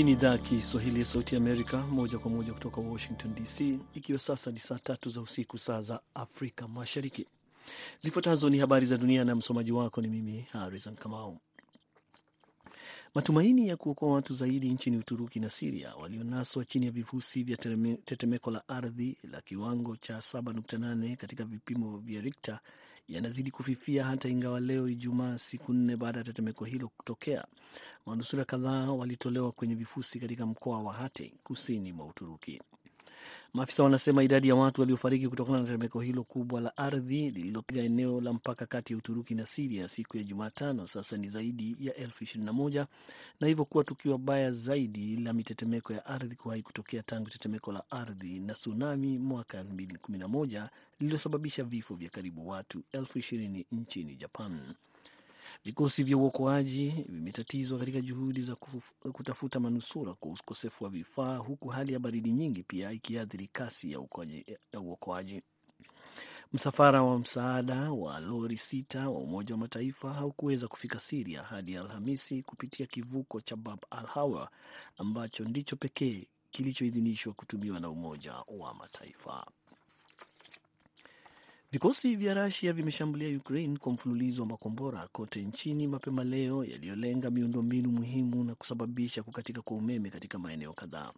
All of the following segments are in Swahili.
Hii ni idhaa ya Kiswahili ya Sauti Amerika, moja kwa moja kutoka Washington DC, ikiwa sasa ni saa tatu za usiku, saa za Afrika Mashariki. Zifuatazo ni habari za dunia na msomaji wako ni mimi Harrison Kamau. Matumaini ya kuokoa watu zaidi nchini Uturuki na Siria walionaswa chini ya vifusi vya tetemeko la ardhi la kiwango cha 7.8 katika vipimo vya Richter yanazidi kufifia hata ingawa leo Ijumaa, siku nne baada ya tetemeko hilo kutokea, manusura kadhaa walitolewa kwenye vifusi katika mkoa wa Hatay kusini mwa Uturuki. Maafisa wanasema idadi ya watu waliofariki kutokana na tetemeko hilo kubwa la ardhi lililopiga eneo la mpaka kati ya Uturuki na Siria siku ya Jumatano sasa ni zaidi ya elfu ishirini na moja na hivyo kuwa tukio baya zaidi la mitetemeko ya ardhi kuwahi kutokea tangu tetemeko la ardhi na tsunami mwaka 2011 lililosababisha vifo vya karibu watu elfu ishirini nchini Japan. Vikosi vya uokoaji vimetatizwa katika juhudi za kutafuta manusura kwa ukosefu wa vifaa, huku hali ya baridi nyingi pia ikiathiri kasi ya uokoaji. Msafara wa msaada wa lori sita wa Umoja wa Mataifa haukuweza kufika Siria hadi Alhamisi kupitia kivuko cha Bab al Hawa ambacho ndicho pekee kilichoidhinishwa kutumiwa na Umoja wa Mataifa. Vikosi vya Rasia vimeshambulia Ukraine kwa mfululizo wa makombora kote nchini mapema leo yaliyolenga miundombinu muhimu na kusababisha kukatika kwa umeme katika maeneo kadhaa.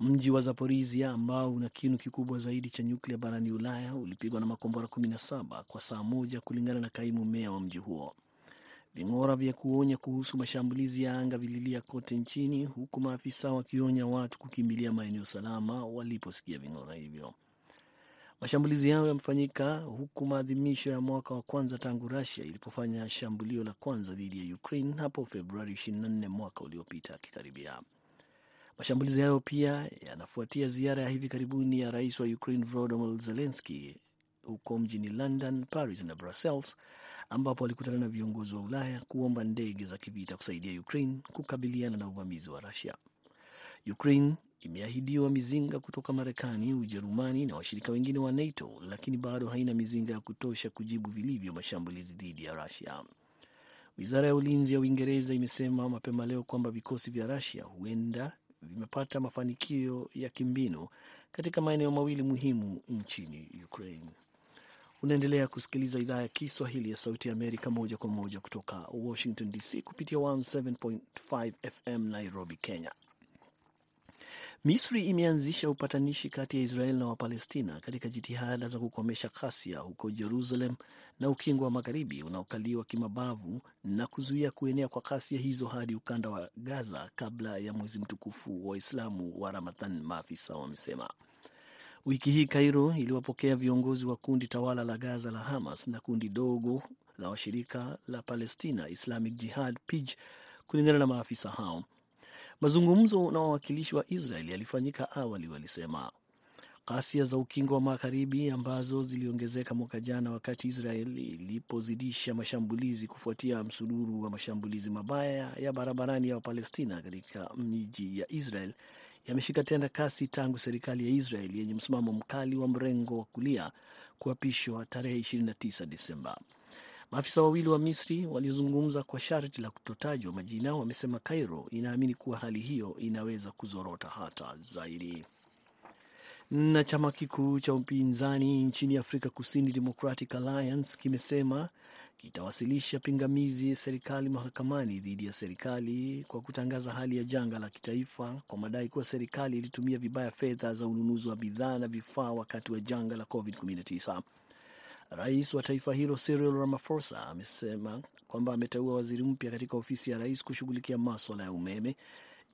Mji wa Zaporizhia ambao una kinu kikubwa zaidi cha nyuklia barani Ulaya ulipigwa na makombora 17 kwa saa moja, kulingana na kaimu meya wa mji huo. Ving'ora vya kuonya kuhusu mashambulizi ya anga vililia kote nchini, huku maafisa wakionya watu kukimbilia maeneo salama waliposikia ving'ora hivyo. Mashambulizi hayo yamefanyika huku maadhimisho ya mwaka wa kwanza tangu Rusia ilipofanya shambulio la kwanza dhidi ya Ukraine hapo Februari 24 mwaka uliopita akikaribia. Mashambulizi hayo pia yanafuatia ziara ya hivi karibuni ya rais wa Ukraine Volodymyr Zelensky huko mjini London, Paris na Brussels, ambapo alikutana na viongozi wa Ulaya kuomba ndege za kivita kusaidia Ukraine kukabiliana na uvamizi wa Rusia. Ukraine imeahidiwa mizinga kutoka Marekani, Ujerumani na washirika wengine wa NATO, lakini bado haina mizinga ya kutosha kujibu vilivyo mashambulizi dhidi ya Rusia. Wizara ya ulinzi ya Uingereza imesema mapema leo kwamba vikosi vya Rusia huenda vimepata mafanikio ya kimbinu katika maeneo mawili muhimu nchini Ukraine. Unaendelea kusikiliza idhaa ya Kiswahili ya Sauti ya Amerika moja kwa moja kutoka Washington DC kupitia 107.5 FM Nairobi, Kenya. Misri imeanzisha upatanishi kati ya Israel na Wapalestina katika jitihada za kukomesha ghasia huko Jerusalem na ukingo wa magharibi unaokaliwa kimabavu na kuzuia kuenea kwa ghasia hizo hadi ukanda wa Gaza kabla ya mwezi mtukufu wa Waislamu wa Ramadhan, maafisa wamesema. Wiki hii Kairo iliwapokea viongozi wa kundi tawala la Gaza la Hamas na kundi dogo la washirika la Palestina Islamic Jihad PIJ, kulingana na maafisa hao. Mazungumzo na wawakilishi wa Israel yalifanyika awali, walisema. Ghasia za ukingo wa magharibi ambazo ziliongezeka mwaka jana wakati Israel ilipozidisha mashambulizi kufuatia msururu wa mashambulizi mabaya ya barabarani ya Wapalestina katika miji ya Israel yameshika tena kasi tangu serikali ya Israel yenye msimamo mkali wa mrengo wa kulia kuapishwa tarehe 29 Desemba. Maafisa wawili wa Misri waliozungumza kwa sharti la kutotajwa majina wamesema Cairo inaamini kuwa hali hiyo inaweza kuzorota hata zaidi. Na chama kikuu cha upinzani nchini Afrika Kusini, Democratic Alliance, kimesema kitawasilisha pingamizi serikali mahakamani dhidi ya serikali kwa kutangaza hali ya janga la kitaifa kwa madai kuwa serikali ilitumia vibaya fedha za ununuzi wa bidhaa na vifaa wakati wa janga la COVID-19. Rais wa taifa hilo Cyril Ramaphosa amesema kwamba ameteua waziri mpya katika ofisi ya rais kushughulikia maswala ya umeme,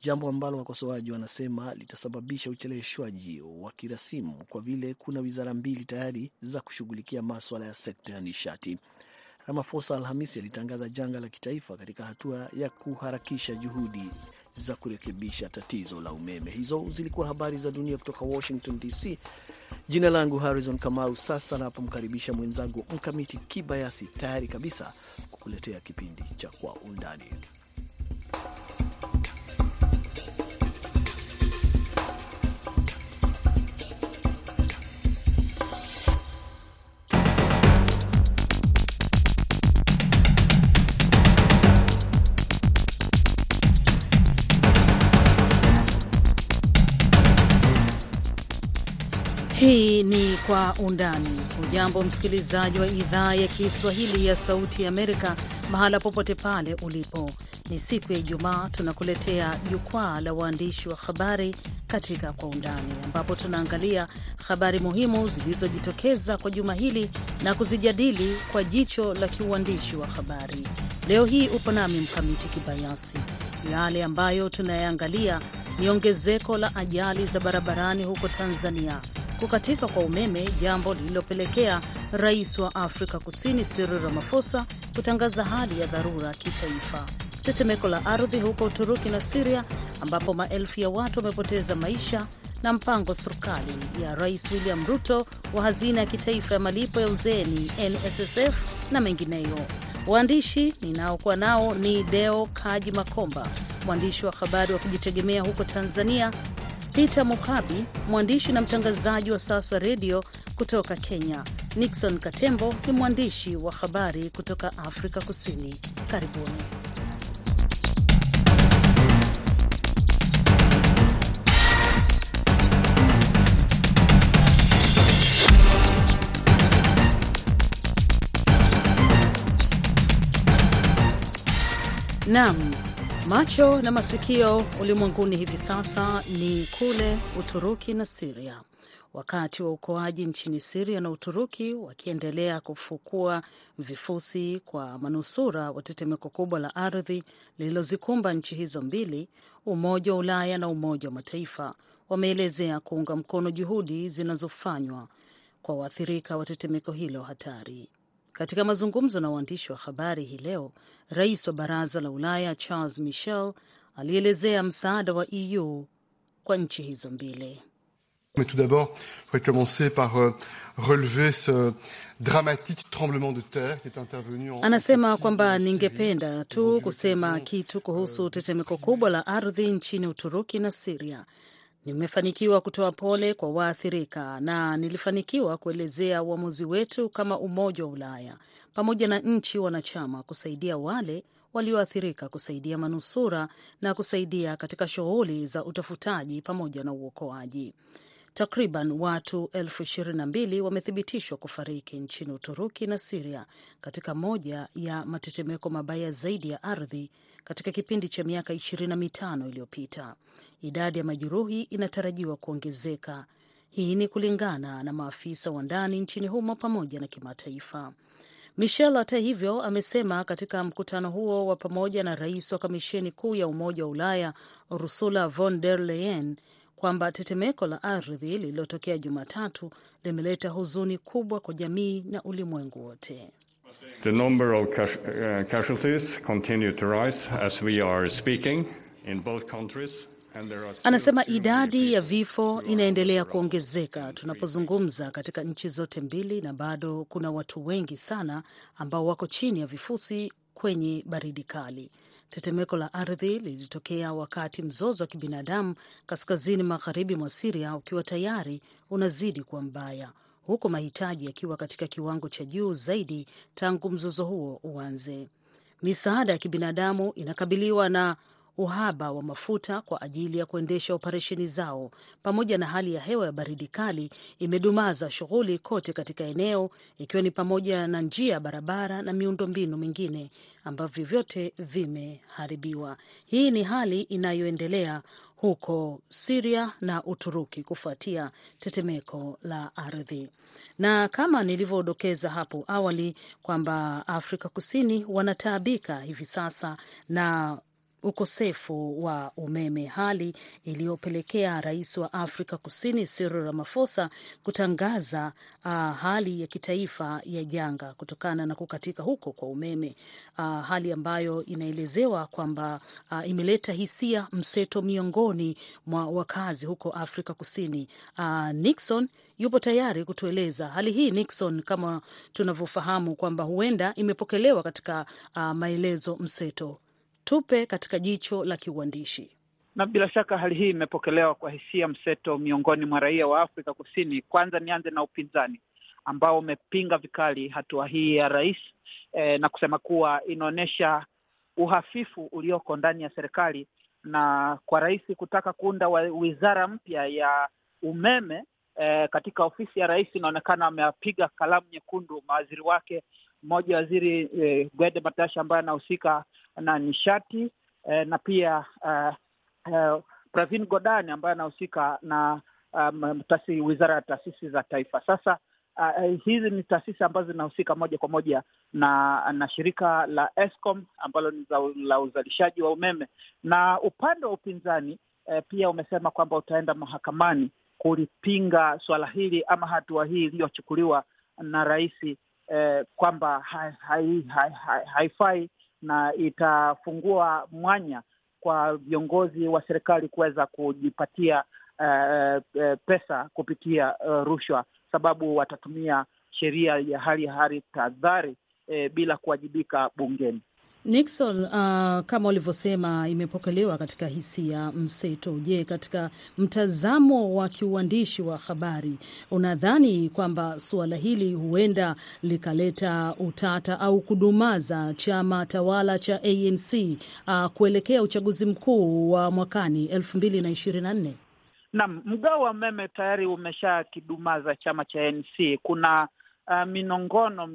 jambo ambalo wakosoaji wanasema litasababisha ucheleweshwaji wa kirasimu kwa vile kuna wizara mbili tayari za kushughulikia maswala ya sekta ya nishati. Ramaphosa Alhamisi alitangaza janga la kitaifa katika hatua ya kuharakisha juhudi za kurekebisha tatizo la umeme. Hizo zilikuwa habari za dunia kutoka Washington DC. Jina langu Harrison Kamau. Sasa napomkaribisha mwenzangu Mkamiti Kibayasi, tayari kabisa kukuletea kipindi cha Kwa Undani. Kwa Undani. Ujambo msikilizaji wa idhaa ya Kiswahili ya Sauti ya Amerika, mahala popote pale ulipo. Ni siku ya Ijumaa, tunakuletea jukwaa la waandishi wa habari katika Kwa Undani, ambapo tunaangalia habari muhimu zilizojitokeza kwa juma hili na kuzijadili kwa jicho la kiuandishi wa habari. Leo hii upo nami Mkamiti Kibayasi. Yale ambayo tunayaangalia ni ongezeko la ajali za barabarani huko Tanzania, kukatika kwa umeme, jambo lililopelekea rais wa Afrika Kusini Cyril Ramaphosa kutangaza hali ya dharura kitaifa, tetemeko la ardhi huko Uturuki na Siria ambapo maelfu ya watu wamepoteza maisha, na mpango serikali ya Rais William Ruto wa hazina ya kitaifa ya malipo ya uzeeni NSSF na mengineyo. Waandishi ninaokuwa nao ni Deo Kaji Makomba, mwandishi wa habari wa kujitegemea huko Tanzania, Peter Mukabi, mwandishi na mtangazaji wa Sasa Redio kutoka Kenya, Nixon Katembo ni mwandishi wa habari kutoka Afrika Kusini. Karibuni. Naam, macho na masikio ulimwenguni hivi sasa ni kule Uturuki na Siria. Wakati wa ukoaji nchini Siria na Uturuki wakiendelea kufukua vifusi kwa manusura wa tetemeko kubwa la ardhi lililozikumba nchi hizo mbili, Umoja wa Ulaya na Umoja wa Mataifa wameelezea kuunga mkono juhudi zinazofanywa kwa waathirika wa tetemeko hilo hatari. Katika mazungumzo na waandishi wa habari hii leo, rais wa Baraza la Ulaya Charles Michel alielezea msaada wa EU kwa nchi hizo mbili. Mais tout d'abord, je voudrais commencer par euh, relever ce dramatique tremblement de terre qui est intervenu en Anasema kwamba ningependa tu kusema kitu kuhusu tetemeko kubwa la ardhi nchini Uturuki na Siria. Nimefanikiwa kutoa pole kwa waathirika na nilifanikiwa kuelezea uamuzi wetu kama Umoja wa Ulaya pamoja na nchi wanachama kusaidia wale walioathirika, kusaidia manusura na kusaidia katika shughuli za utafutaji pamoja na uokoaji. Takriban watu elfu ishirini na mbili wamethibitishwa kufariki nchini Uturuki na Siria katika moja ya matetemeko mabaya zaidi ya ardhi katika kipindi cha miaka ishirini na mitano iliyopita. Idadi ya majeruhi inatarajiwa kuongezeka. Hii ni kulingana na maafisa wa ndani nchini humo pamoja na kimataifa. Michel hata hivyo amesema katika mkutano huo wa pamoja na rais wa kamisheni kuu ya Umoja wa Ulaya Ursula von der Leyen kwamba tetemeko la ardhi lililotokea Jumatatu limeleta huzuni kubwa kwa jamii na ulimwengu wote. The number of casualties continue to rise as we are speaking in both countries. Anasema idadi ya vifo inaendelea kuongezeka tunapozungumza katika nchi zote mbili, na bado kuna watu wengi sana ambao wako chini ya vifusi kwenye baridi kali. Tetemeko la ardhi lilitokea wakati mzozo wa kibinadamu kaskazini magharibi mwa Siria ukiwa tayari unazidi kuwa mbaya, huku mahitaji yakiwa katika kiwango cha juu zaidi tangu mzozo huo uanze. Misaada ya kibinadamu inakabiliwa na uhaba wa mafuta kwa ajili ya kuendesha operesheni zao, pamoja na hali ya hewa ya baridi kali imedumaza shughuli kote katika eneo, ikiwa ni pamoja na njia ya barabara na miundombinu mingine ambavyo vyote vimeharibiwa. Hii ni hali inayoendelea huko Siria na Uturuki kufuatia tetemeko la ardhi, na kama nilivyodokeza hapo awali kwamba Afrika Kusini wanataabika hivi sasa na ukosefu wa umeme, hali iliyopelekea rais wa Afrika Kusini Cyril Ramaphosa kutangaza uh, hali ya kitaifa ya janga kutokana na kukatika huko kwa umeme uh, hali ambayo inaelezewa kwamba uh, imeleta hisia mseto miongoni mwa wakazi huko Afrika Kusini. Uh, Nixon yupo tayari kutueleza hali hii. Nixon, kama tunavyofahamu kwamba huenda imepokelewa katika uh, maelezo mseto tupe katika jicho la kiuandishi. Na bila shaka hali hii imepokelewa kwa hisia mseto miongoni mwa raia wa Afrika Kusini. Kwanza nianze na upinzani ambao umepinga vikali hatua hii ya rais eh, na kusema kuwa inaonyesha uhafifu ulioko ndani ya serikali, na kwa rais kutaka kuunda wizara mpya ya umeme eh, katika ofisi ya rais inaonekana amewapiga kalamu nyekundu mawaziri wake. Mmoja waziri eh, Gwede Matasha ambaye anahusika na nishati eh, na pia eh, eh, Pravin Godani ambaye anahusika na um, tasi, wizara ya taasisi za taifa. Sasa uh, hizi ni taasisi ambazo zinahusika moja kwa moja na na shirika la Eskom ambalo ni la uzalishaji wa umeme, na upande wa upinzani eh, pia umesema kwamba utaenda mahakamani kulipinga swala hili ama hatua hii iliyochukuliwa na rais eh, kwamba haifai hai, hai, hai, hai na itafungua mwanya kwa viongozi wa serikali kuweza kujipatia uh, pesa kupitia uh, rushwa, sababu watatumia sheria ya hali ya hali tahadhari uh, bila kuwajibika bungeni. Nixon, uh, kama ulivyosema, imepokelewa katika hisia mseto. Je, katika mtazamo wa kiuandishi wa habari, unadhani kwamba suala hili huenda likaleta utata au kudumaza chama tawala cha ANC uh, kuelekea uchaguzi mkuu wa mwakani elfu mbili na ishirini na nne? Naam, mgao wa umeme tayari umeshakidumaza chama cha ANC. Kuna uh, minongono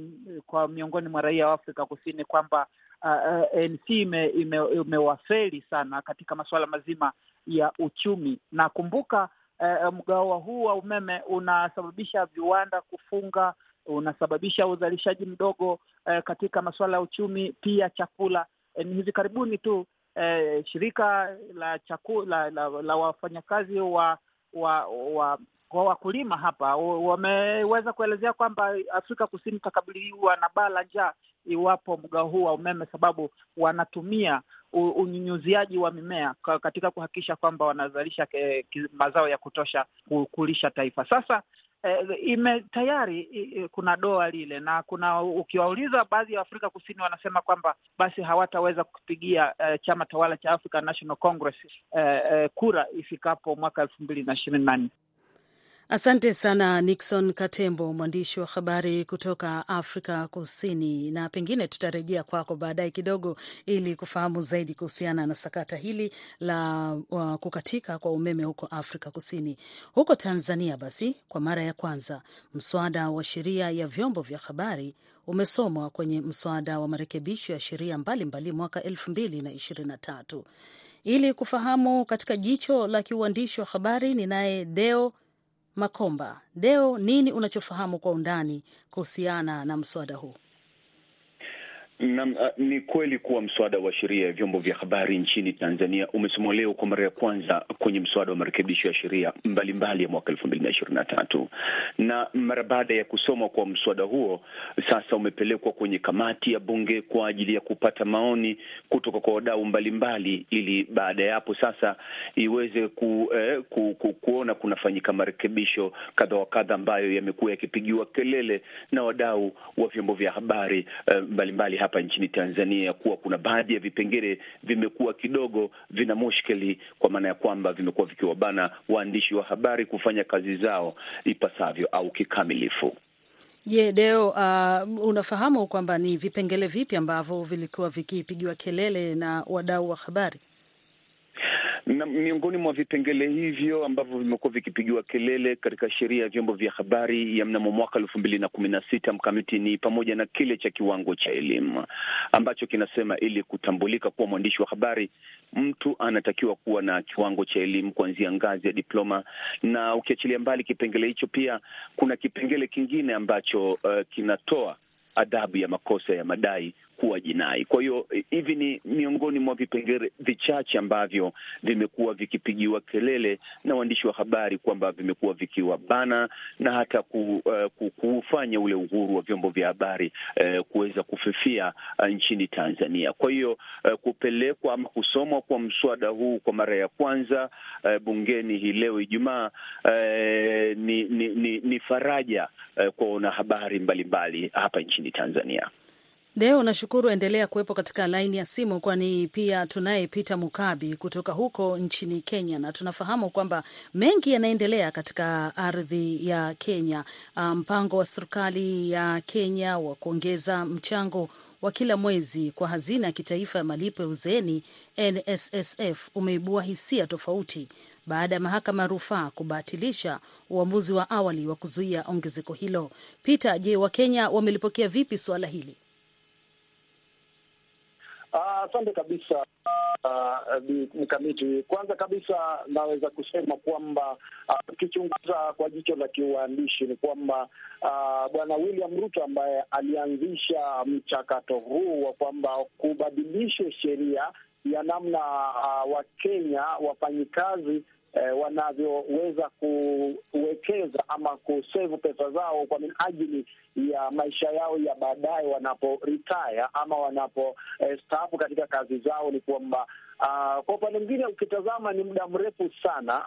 kwa miongoni mwa raia wa Afrika Kusini kwamba Uh, ANC imewafeli ime sana katika masuala mazima ya uchumi, na kumbuka uh, mgawa huu wa umeme unasababisha viwanda kufunga, unasababisha uzalishaji mdogo uh, katika masuala ya uchumi, pia chakula. Ni hivi karibuni tu uh, shirika la chakula la, la, la wafanyakazi wa wa wa kwa wakulima hapa wameweza kuelezea kwamba Afrika Kusini itakabiliwa na baa la njaa iwapo mgao huu wa umeme, sababu wanatumia unyunyuziaji wa mimea katika kuhakikisha kwamba wanazalisha mazao ya kutosha kulisha taifa. Sasa eh, ime tayari kuna doa lile, na kuna ukiwauliza baadhi ya Afrika Kusini wanasema kwamba basi hawataweza kupigia eh, chama tawala cha African National Congress eh, eh, kura ifikapo mwaka elfu mbili na ishirini na nne. Asante sana Nixon Katembo, mwandishi wa habari kutoka Afrika Kusini, na pengine tutarejea kwako baadaye kidogo ili kufahamu zaidi kuhusiana na sakata hili la uh, kukatika kwa umeme huko Afrika Kusini. Huko Tanzania, basi kwa mara ya kwanza mswada wa sheria ya vyombo vya habari umesomwa kwenye mswada wa marekebisho ya sheria mbalimbali mwaka elfu mbili na ishirini na tatu. Ili kufahamu katika jicho la kiuandishi wa habari, ninaye Deo Makomba. leo nini unachofahamu kwa undani kuhusiana na mswada huu? Na, uh, ni kweli kuwa mswada wa sheria ya vyombo vya habari nchini Tanzania umesomwa leo kwa mara ya kwanza kwenye mswada wa marekebisho ya sheria mbalimbali ya mwaka elfu mbili na ishirini na tatu. Na mara baada ya kusomwa kwa mswada huo sasa umepelekwa kwenye kamati ya bunge kwa ajili ya kupata maoni kutoka kwa wadau mbalimbali, ili baada ya hapo sasa iweze ku, eh, ku, ku, kuona kunafanyika marekebisho kadha wa kadha ambayo yamekuwa yakipigiwa kelele na wadau wa vyombo vya habari eh, mbalimbali hapa nchini Tanzania kuwa kuna baadhi ya vipengele vimekuwa kidogo vina mushkeli, kwa maana ya kwamba vimekuwa vikiwabana waandishi wa habari kufanya kazi zao ipasavyo au kikamilifu. Je, Deo, uh, unafahamu kwamba ni vipengele vipi ambavyo vilikuwa vikipigiwa kelele na wadau wa habari? Na miongoni mwa vipengele hivyo ambavyo vimekuwa vikipigiwa kelele katika sheria ya vyombo vya habari ya mnamo mwaka elfu mbili na kumi na sita mkamiti ni pamoja na kile cha kiwango cha elimu ambacho kinasema ili kutambulika kuwa mwandishi wa habari mtu anatakiwa kuwa na kiwango cha elimu kuanzia ngazi ya diploma. Na ukiachilia mbali kipengele hicho, pia kuna kipengele kingine ambacho uh, kinatoa adhabu ya makosa ya madai kuwa jinai. Kwa hiyo hivi ni miongoni mwa vipengele vichache ambavyo vimekuwa vikipigiwa kelele na waandishi wa habari kwamba vimekuwa vikiwabana na hata ku, uh, kuufanya ule uhuru wa vyombo vya habari uh, kuweza kufifia uh, nchini Tanzania. Kwa hiyo uh, kupelekwa ama kusomwa kwa mswada huu kwa mara ya kwanza uh, bungeni hii leo Ijumaa uh, ni, ni, ni, ni faraja uh, kwa wanahabari mbalimbali hapa nchini Tanzania. Leo nashukuru, endelea kuwepo katika laini ya simu, kwani pia tunaye Peter Mukabi kutoka huko nchini Kenya, na tunafahamu kwamba mengi yanaendelea katika ardhi ya Kenya. Mpango wa serikali ya Kenya wa kuongeza mchango wa kila mwezi kwa hazina ya kitaifa ya malipo ya uzeeni NSSF umeibua hisia tofauti baada ya mahakama ya rufaa kubatilisha uamuzi wa awali wa kuzuia ongezeko hilo. Peter, je, Wakenya wamelipokea vipi suala hili? Asante uh, kabisa mkamiti. Uh, kwanza kabisa naweza kusema kwamba tukichunguza uh, kwa jicho la kiuandishi ni kwamba uh, bwana William Ruto ambaye alianzisha mchakato huu wa kwamba kubadilishwe sheria ya namna uh, Wakenya wafanyikazi Eh, wanavyoweza kuwekeza ama kusevu pesa zao kwa minajili ya maisha yao ya baadaye wanaporetire ama wanapostaafu eh, katika kazi zao, ni kwamba uh, kwa upande mwingine ukitazama ni muda mrefu sana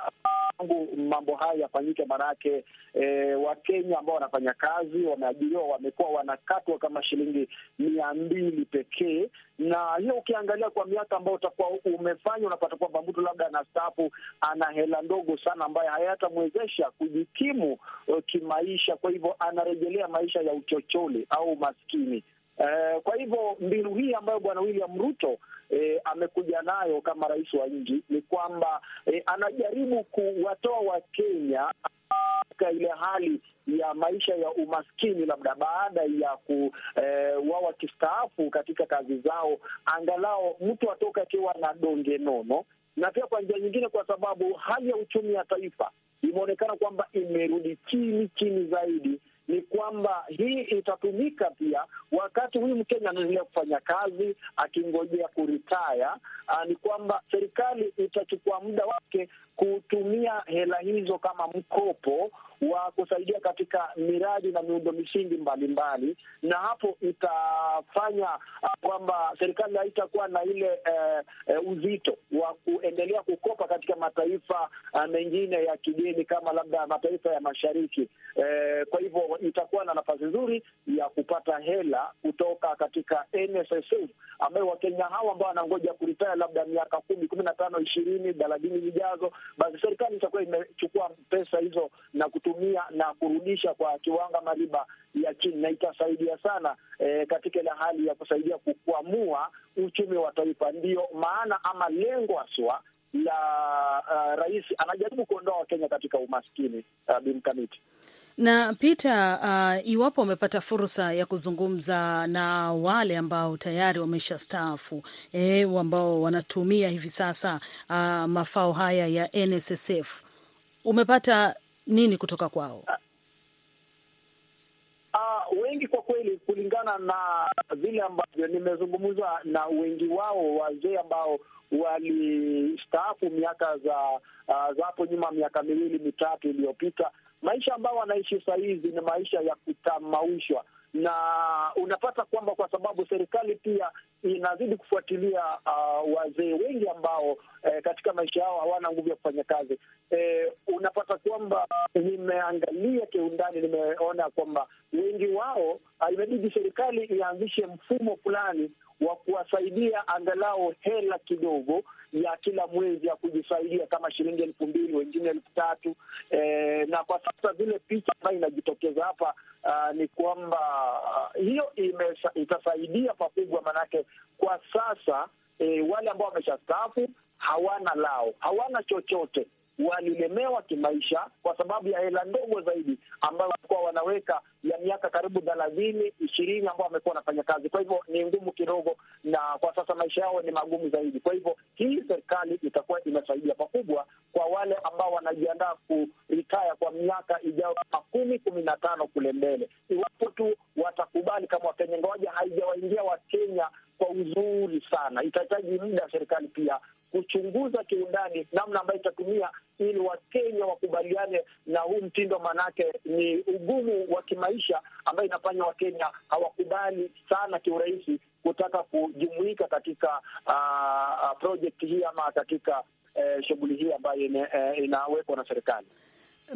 tangu mambo haya yafanyike. Maanake e, Wakenya ambao wanafanya kazi wameajiriwa, wamekuwa wanakatwa kama shilingi mia mbili pekee, na hiyo ukiangalia kwa miaka ambayo utakuwa umefanya, unapata kwamba mtu labda anastaafu ana hela ndogo sana ambayo hayatamwezesha kujikimu uh, kimaisha. Kwa hivyo anarejelea maisha ya uchochole au maskini. Uh, kwa hivyo mbinu hii ambayo bwana William Ruto eh, amekuja nayo kama rais wa nchi ni kwamba eh, anajaribu kuwatoa Wakenya katika ile hali ya maisha ya umaskini, labda baada ya ku eh, wao wakistaafu katika kazi zao, angalau mtu atoke akiwa na donge nono, na pia kwa njia nyingine, kwa sababu hali ya uchumi ya taifa imeonekana kwamba imerudi chini chini zaidi ni kwamba hii itatumika pia wakati huyu Mkenya anaendelea kufanya kazi akingojea kuritaya. Ni kwamba serikali itachukua muda wake kutumia hela hizo kama mkopo wa kusaidia katika miradi na miundo misingi mbalimbali, na hapo itafanya kwamba serikali haitakuwa na ile eh, eh, uzito wa kuendelea kukopa katika mataifa eh, mengine ya kigeni kama labda mataifa ya mashariki. Eh, kwa hivyo itakuwa na nafasi nzuri ya kupata hela kutoka katika NSSF ambayo Wakenya hawa ambao wanangoja kuritaya labda miaka kumi, kumi na tano, ishirini, thelathini zijazo, basi serikali itakuwa imechukua pesa hizo na kutumia na kurudisha kwa kiwango mariba ya chini, na itasaidia sana e, katika ile hali ya kusaidia kukwamua uchumi wa taifa. Ndiyo maana ama lengo haswa la uh, rais anajaribu kuondoa Wakenya katika umaskini uh, bimkamiti na Peter, uh, iwapo wamepata fursa ya kuzungumza na wale ambao tayari wameshastaafu eh, ambao wanatumia hivi sasa uh, mafao haya ya NSSF, umepata nini kutoka kwao? Uh, wengi kwa kweli, kulingana na vile ambavyo nimezungumza na wengi wao wazee ambao walistaafu miaka za uh, za hapo nyuma, miaka miwili mitatu iliyopita, maisha ambayo wanaishi saa hizi ni maisha ya kutamaushwa, na unapata kwamba kwa sababu serikali pia inazidi kufuatilia uh, wazee wengi ambao eh, katika maisha yao hawana nguvu ya kufanya kazi. Eh, unapata kwamba nimeangalia kiundani, nimeona kwamba wengi wao imebidi serikali ianzishe mfumo fulani wa kuwasaidia angalau hela kidogo ya kila mwezi ya kujisaidia kama shilingi elfu mbili wengine elfu tatu. Eh, na kwa sasa vile picha ambayo inajitokeza hapa uh, ni kwamba uh, hiyo imesa, itasaidia pakubwa, manake kwa sasa eh, wale ambao wameshastaafu hawana lao, hawana chochote walilemewa kimaisha kwa sababu ya hela ndogo zaidi ambayo walikuwa wanaweka ya miaka karibu thelathini ishirini ambao wamekuwa wanafanya kazi. Kwa hivyo ni ngumu kidogo, na kwa sasa maisha yao ni magumu zaidi. Kwa hivyo hii serikali itakuwa imesaidia pakubwa kwa wale ambao wanajiandaa kuritaya kwa miaka ijayo kama kumi kumi na tano kule mbele, iwapo tu watakubali kama Wakenya, ingawaja haijawaingia Wakenya kwa uzuri sana. Itahitaji muda serikali pia kuchunguza kiundani namna ambayo itatumia ili Wakenya wakubaliane na huu mtindo, maanake ni ugumu wa kimaisha ambayo inafanya Wakenya hawakubali sana kiurahisi kutaka kujumuika katika uh, project hii ama katika uh, shughuli hii ambayo uh, inawekwa na serikali.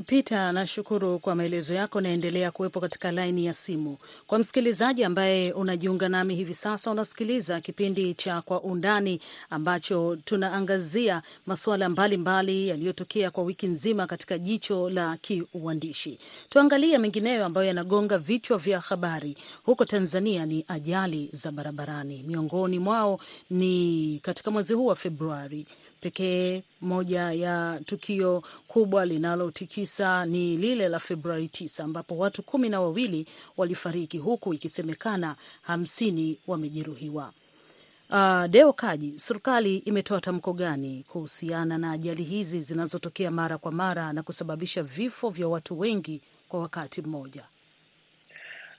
Peter, nashukuru kwa maelezo yako. Naendelea kuwepo katika laini ya simu. Kwa msikilizaji ambaye unajiunga nami hivi sasa, unasikiliza kipindi cha Kwa Undani ambacho tunaangazia masuala mbalimbali yaliyotokea kwa wiki nzima katika jicho la kiuandishi. Tuangalie mengineyo ambayo yanagonga vichwa vya habari huko Tanzania. Ni ajali za barabarani, miongoni mwao ni katika mwezi huu wa Februari pekee. Moja ya tukio kubwa linalotikisa ni lile la Februari 9 ambapo watu kumi na wawili walifariki huku ikisemekana hamsini wamejeruhiwa. Uh, Deo Kaji, serikali imetoa tamko gani kuhusiana na ajali hizi zinazotokea mara kwa mara na kusababisha vifo vya watu wengi kwa wakati mmoja?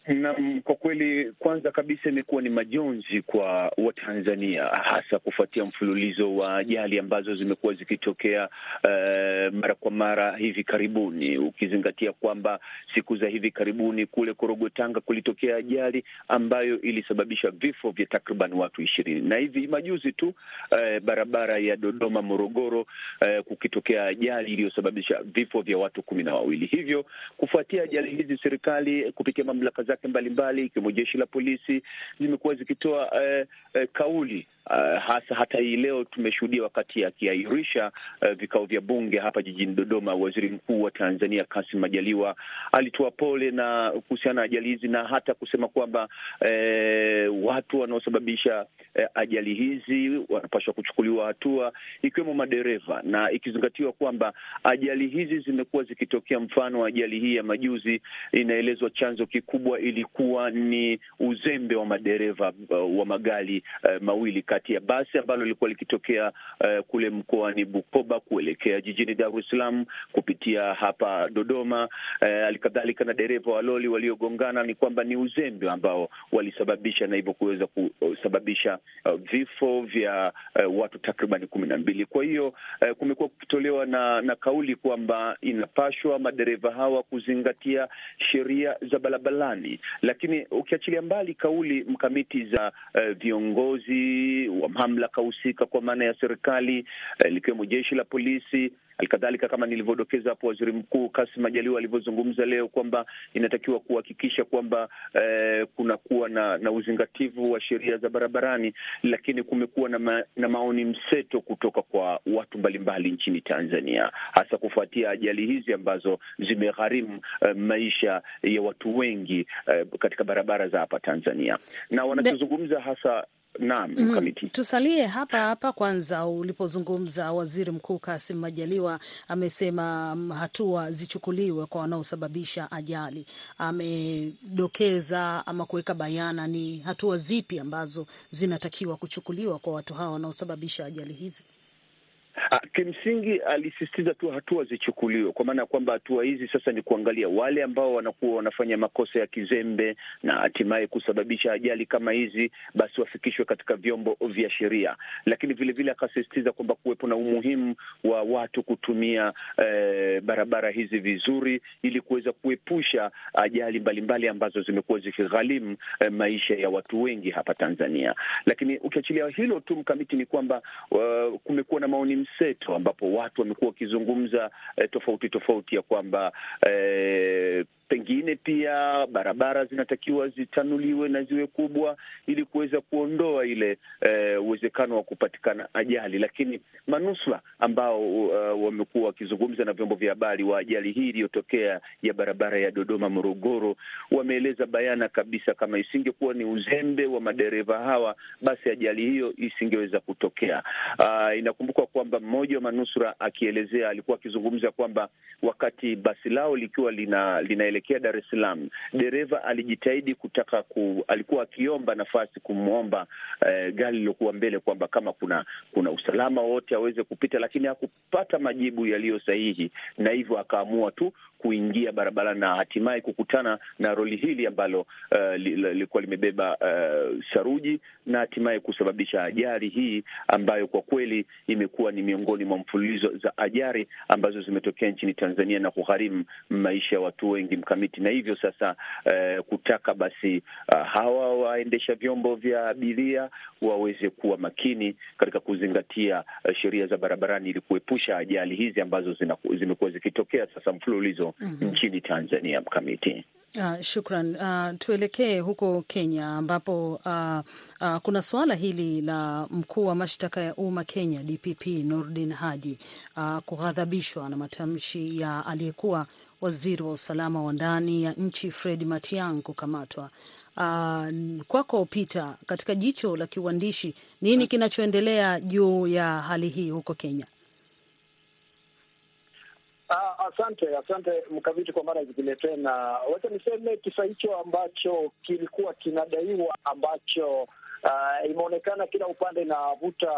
Naam, kwa kweli, kwanza kabisa imekuwa ni majonzi kwa Watanzania, hasa kufuatia mfululizo wa ajali ambazo zimekuwa zikitokea uh, mara kwa mara hivi karibuni, ukizingatia kwamba siku za hivi karibuni kule Korogwe, Tanga, kulitokea ajali ambayo ilisababisha vifo vya takriban watu ishirini na hivi majuzi tu uh, barabara ya Dodoma Morogoro, uh, kukitokea ajali iliyosababisha vifo vya watu kumi na wawili. Hivyo kufuatia ajali hizi, serikali kupitia mamlaka zake mbalimbali ikiwemo jeshi la polisi zimekuwa zikitoa eh, eh, kauli uh, hasa hata hii leo tumeshuhudia wakati akiahirisha uh, vikao vya bunge hapa jijini Dodoma, waziri mkuu wa Tanzania Kassim Majaliwa alitoa pole na kuhusiana na ajali hizi na hata kusema kwamba eh, watu wanaosababisha eh, ajali hizi wanapaswa kuchukuliwa hatua ikiwemo madereva, na ikizingatiwa kwamba ajali hizi zimekuwa zikitokea. Mfano ajali hii ya majuzi, inaelezwa chanzo kikubwa ilikuwa ni uzembe wa madereva uh, wa magari uh, mawili kati ya basi ambalo lilikuwa likitokea uh, kule mkoani Bukoba kuelekea jijini Dar es Salaam kupitia hapa Dodoma, halikadhalika uh, na dereva wa lori waliogongana. Ni kwamba ni uzembe ambao walisababisha na hivyo kuweza kusababisha uh, vifo vya uh, watu takriban kumi na mbili. Kwa hiyo uh, kumekuwa kukitolewa na, na kauli kwamba inapashwa madereva hawa kuzingatia sheria za barabarani, lakini ukiachilia mbali kauli mkamiti za uh, viongozi wa mamlaka husika kwa maana ya serikali eh, likiwemo jeshi la polisi. Halikadhalika, kama nilivyodokeza hapo, waziri mkuu Kassim Majaliwa alivyozungumza leo kwamba inatakiwa kuhakikisha kwamba eh, kunakuwa na, na uzingativu wa sheria za barabarani, lakini kumekuwa na, ma, na maoni mseto kutoka kwa watu mbalimbali nchini Tanzania, hasa kufuatia ajali hizi ambazo zimegharimu eh, maisha ya watu wengi eh, katika barabara za hapa Tanzania. Na wanachozungumza hasa Naam, mkamiti mm, tusalie hapa hapa kwanza. Ulipozungumza waziri mkuu Kassim Majaliwa amesema hatua zichukuliwe kwa wanaosababisha ajali. Amedokeza ama kuweka bayana ni hatua zipi ambazo zinatakiwa kuchukuliwa kwa watu hawa wanaosababisha ajali hizi. Kimsingi alisisitiza tu hatua zichukuliwe, kwa maana ya kwamba hatua hizi sasa ni kuangalia wale ambao wanakuwa wanafanya makosa ya kizembe na hatimaye kusababisha ajali kama hizi, basi wafikishwe katika vyombo vya sheria. Lakini vilevile akasisitiza kwamba kuwepo na umuhimu wa watu kutumia eh, barabara hizi vizuri, ili kuweza kuepusha ajali mbalimbali ambazo zimekuwa zikigharimu eh, maisha ya watu wengi hapa Tanzania. Lakini ukiachilia hilo tu, mkamiti, ni kwamba uh, kumekuwa na maoni mseto ambapo watu wamekuwa wakizungumza eh, tofauti tofauti ya kwamba eh, pengine pia barabara zinatakiwa zitanuliwe na ziwe kubwa ili kuweza kuondoa ile uwezekano e, wa kupatikana ajali. Lakini manusura ambao uh, wamekuwa wakizungumza na vyombo vya habari wa ajali hii iliyotokea ya barabara ya Dodoma Morogoro, wameeleza bayana kabisa kama isingekuwa ni uzembe wa madereva hawa, basi ajali hiyo isingeweza kutokea. Uh, inakumbukwa kwamba mmoja wa manusura akielezea, alikuwa akizungumza kwamba wakati basi lao likiwa lina, lina Dar es Salaam, dereva alijitahidi kutaka ku, alikuwa akiomba nafasi kumwomba eh, gari lilokuwa mbele kwamba kama kuna kuna usalama wote aweze kupita, lakini hakupata majibu yaliyo sahihi, na hivyo akaamua tu kuingia barabara na hatimaye kukutana na roli hili ambalo uh, lilikuwa limebeba uh, saruji na hatimaye kusababisha ajali hii ambayo kwa kweli imekuwa ni miongoni mwa mfululizo za ajali ambazo zimetokea nchini Tanzania na kugharimu maisha ya watu wengi mkamiti, na hivyo sasa eh, kutaka basi uh, hawa waendesha vyombo vya abiria waweze kuwa makini katika kuzingatia uh, sheria za barabarani ili kuepusha ajali hizi ambazo zimekuwa zikitokea sasa mfululizo Mm -hmm. Nchini Tanzania mkamiti. Uh, shukran. Uh, tuelekee huko Kenya ambapo uh, uh, kuna suala hili la mkuu wa mashtaka ya umma Kenya DPP Nordin Haji uh, kughadhabishwa na matamshi ya aliyekuwa waziri wa usalama wa ndani ya nchi Fred Matiang'i kukamatwa. uh, kwako Peter, katika jicho la kiuandishi, nini kinachoendelea juu ya hali hii huko Kenya? Uh, asante asante Mkamiti kwa mara nyingine tena. Wacha niseme kisa hicho ambacho kilikuwa kinadaiwa ambacho uh, imeonekana kila upande inavuta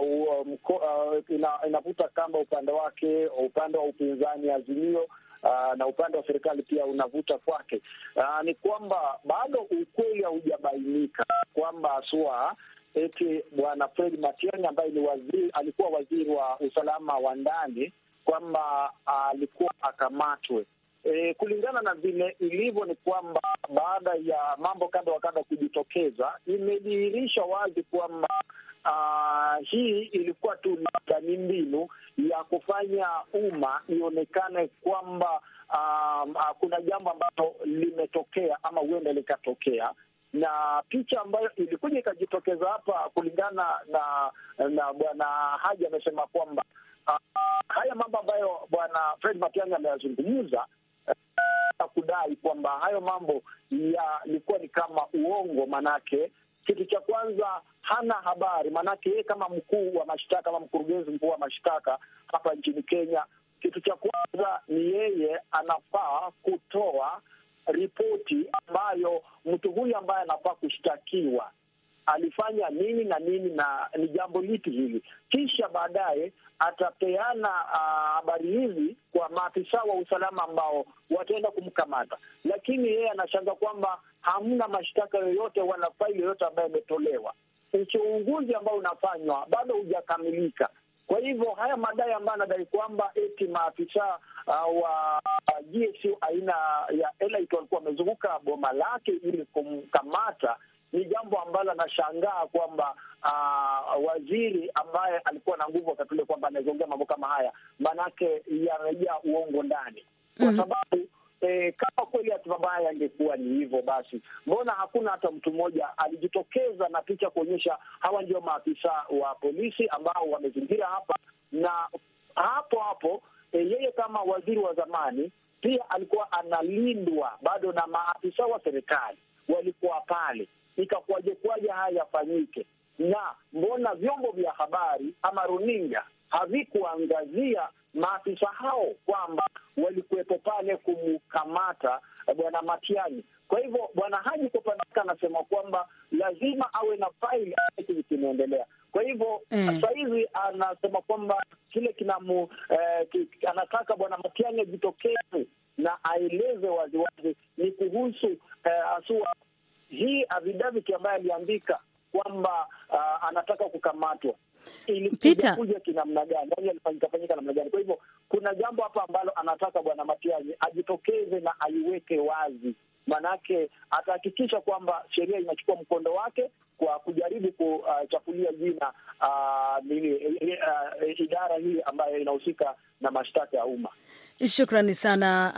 uh, uh, ina, inavuta kamba upande wake, upande wa upinzani Azimio uh, na upande wa serikali pia unavuta kwake. Uh, ni kwamba bado ukweli haujabainika kwamba sua eti bwana Fred Matiang'i ambaye ni waziri, alikuwa waziri wa usalama wa ndani kwamba alikuwa akamatwe. E, kulingana na vile ilivyo ni kwamba baada ya mambo kadha wa kadha kujitokeza, imedhihirisha wazi kwamba uh, hii ilikuwa tu ni mbinu ya kufanya umma ionekane kwamba uh, kuna jambo ambalo limetokea ama huenda likatokea na picha ambayo ilikuja ikajitokeza hapa, kulingana na na bwana Haji amesema kwamba uh, haya mambo ambayo bwana Fred Matiang'i ameyazungumza uh, kudai kwamba hayo mambo yalikuwa ni kama uongo. Manake kitu cha kwanza hana habari, maanake yeye kama mkuu wa mashtaka ama mkurugenzi mkuu wa mashtaka hapa nchini Kenya, kitu cha kwanza ni yeye anafaa kutoa ripoti ambayo mtu huyu ambaye anafaa kushtakiwa alifanya nini na nini na ni jambo lipi hili, kisha baadaye atapeana habari uh, hizi kwa maafisa wa usalama ambao wataenda kumkamata. Lakini yeye anashanga kwamba hamna mashtaka yoyote wala faili yoyote ambayo imetolewa. Uchunguzi ambao unafanywa bado hujakamilika. Kwa hivyo haya madai ambayo anadai kwamba eti maafisa uh, wa GSU aina ya Elite walikuwa wamezunguka boma lake ili kumkamata ni jambo ambalo anashangaa kwamba uh, waziri ambaye alikuwa na nguvu wakati ule kwamba anaezongea mambo kama haya, maanake yamejaa uongo ndani, kwa mm -hmm. sababu E, kama kweli hatima mbaya yangekuwa ni hivyo basi, mbona hakuna hata mtu mmoja alijitokeza na picha kuonyesha hawa ndio maafisa wa polisi ambao wamezingira hapa, na hapo hapo e, yeye kama waziri wa zamani pia alikuwa analindwa bado na maafisa wa serikali walikuwa pale. Ikakuwaje haya yafanyike? Na mbona vyombo vya habari ama runinga havikuangazia maafisa hao kwamba walikuwepo pale kumkamata bwana Matiani? Kwa hivyo bwana Haji wake anasema kwamba lazima awe na faili hiki kinaendelea. Kwa hivyo mm, sasa hivi anasema kwamba kile kinamu eh, anataka bwana Matiani ajitokeze na aeleze waziwazi ni kuhusu eh, asua hii avidaviti ambaye aliandika kwamba uh, anataka kukamatwa ilikuja kinamna gani, yani alifanyikafanyika namna gani? Kwa hivyo kuna jambo hapa ambalo anataka bwana Matiang'i ajitokeze na aiweke wazi, maanake atahakikisha kwamba sheria inachukua mkondo wake kwa kujaribu kuchafulia uh, jina uh, nini, uh, idara hii ambayo inahusika na mashtaka ya umma. Shukrani sana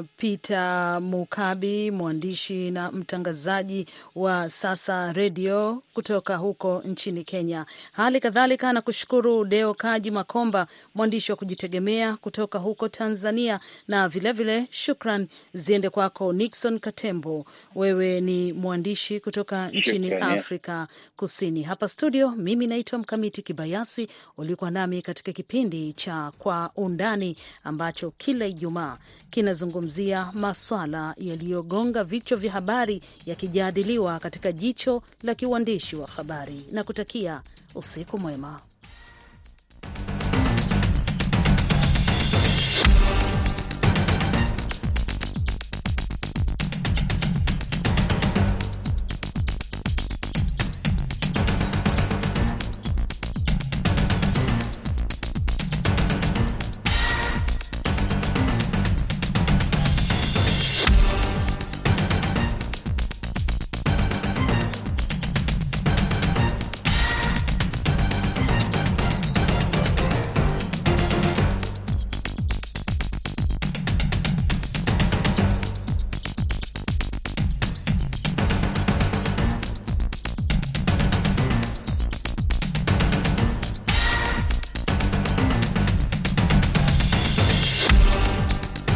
uh, Peter Mukabi, mwandishi na mtangazaji wa Sasa Redio kutoka huko nchini Kenya. Hali kadhalika nakushukuru Deo Kaji Makomba, mwandishi wa kujitegemea kutoka huko Tanzania, na vilevile vile, shukran ziende kwako Nixon Katembo, wewe ni mwandishi kutoka nchini Shukrani. Afrika Kusini. Hapa studio, mimi naitwa Mkamiti Kibayasi. Ulikuwa nami katika kipindi cha Kwa Undani ambacho kila Ijumaa kinazungumzia maswala yaliyogonga vichwa vya habari yakijadiliwa katika jicho la kiuandishi wa habari na kutakia usiku mwema.